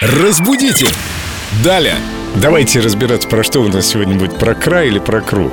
Разбудите! Далее! Давайте разбираться, про что у нас сегодня будет, про край или про кру.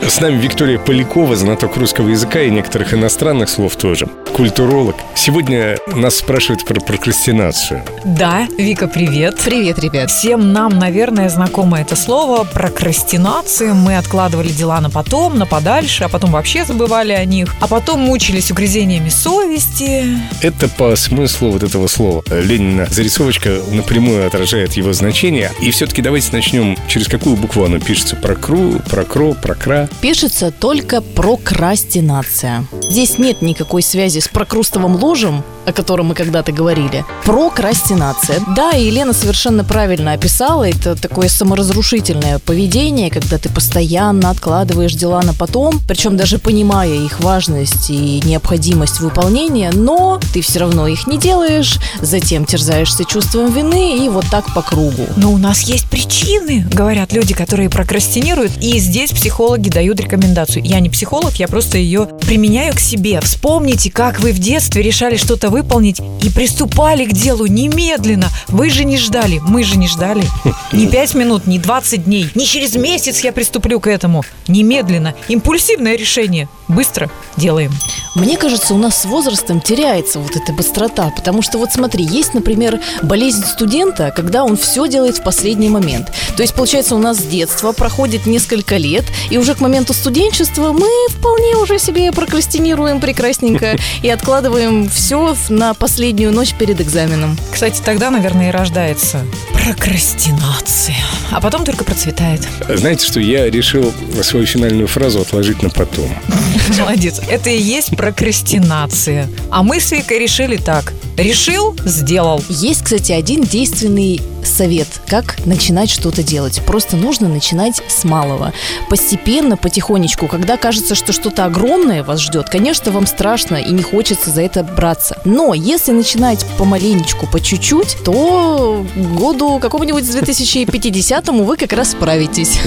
С нами Виктория Полякова, знаток русского языка и некоторых иностранных слов тоже. Культуролог. Сегодня нас спрашивают про прокрастинацию. Да, Вика, привет. Привет, ребят. Всем нам, наверное, знакомо это слово прокрастинация. Мы откладывали дела на потом, на подальше, а потом вообще забывали о них. А потом мучились угрызениями совести. Это по смыслу вот этого слова. Ленина зарисовочка напрямую отражает его значение. И все-таки давайте начнем. Через какую букву оно пишется? Про кру, про кро, про кра? Пишется только прокрастинация. Здесь нет никакой связи с прокрустовым ложем, о котором мы когда-то говорили. Прокрастинация. Да, и Елена совершенно правильно описала. Это такое саморазрушительное поведение, когда ты постоянно откладываешь дела на потом, причем даже понимая их важность и необходимость выполнения, но ты все равно их не делаешь, затем терзаешься чувством вины и вот так по кругу. Но у нас есть причины, говорят люди, которые прокрастинируют. И здесь психологи дают рекомендацию. Я не психолог, я просто ее применяю к себе. Вспомните, как вы в детстве решали что-то выполнить и приступали к делу немедленно. Вы же не ждали, мы же не ждали. Не пять минут, не 20 дней, не через месяц я приступлю к этому. Немедленно. Импульсивное решение. Быстро делаем. Мне кажется, у нас с возрастом теряется вот эта быстрота, потому что вот смотри, есть, например, болезнь студента, когда он все делает в последний момент. То есть, получается, у нас с детства проходит несколько лет, и уже к моменту студенчества мы вполне уже себе прокрастинируем прекрасненько и откладываем все на последнюю ночь перед экзаменом. Кстати, тогда, наверное, и рождается прокрастинация. А потом только процветает. Знаете, что я решил свою финальную фразу отложить на потом. Молодец. Это и есть прокрастинация. А мы с Викой решили так. Решил – сделал. Есть, кстати, один действенный совет, как начинать что-то делать. Просто нужно начинать с малого. Постепенно, потихонечку, когда кажется, что что-то огромное вас ждет, конечно, вам страшно и не хочется за это браться. Но если начинать помаленечку, по чуть-чуть, то году какому-нибудь с 2050 вы как раз справитесь.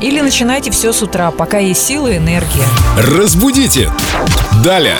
Или начинайте все с утра, пока есть силы и энергия. Разбудите! Далее!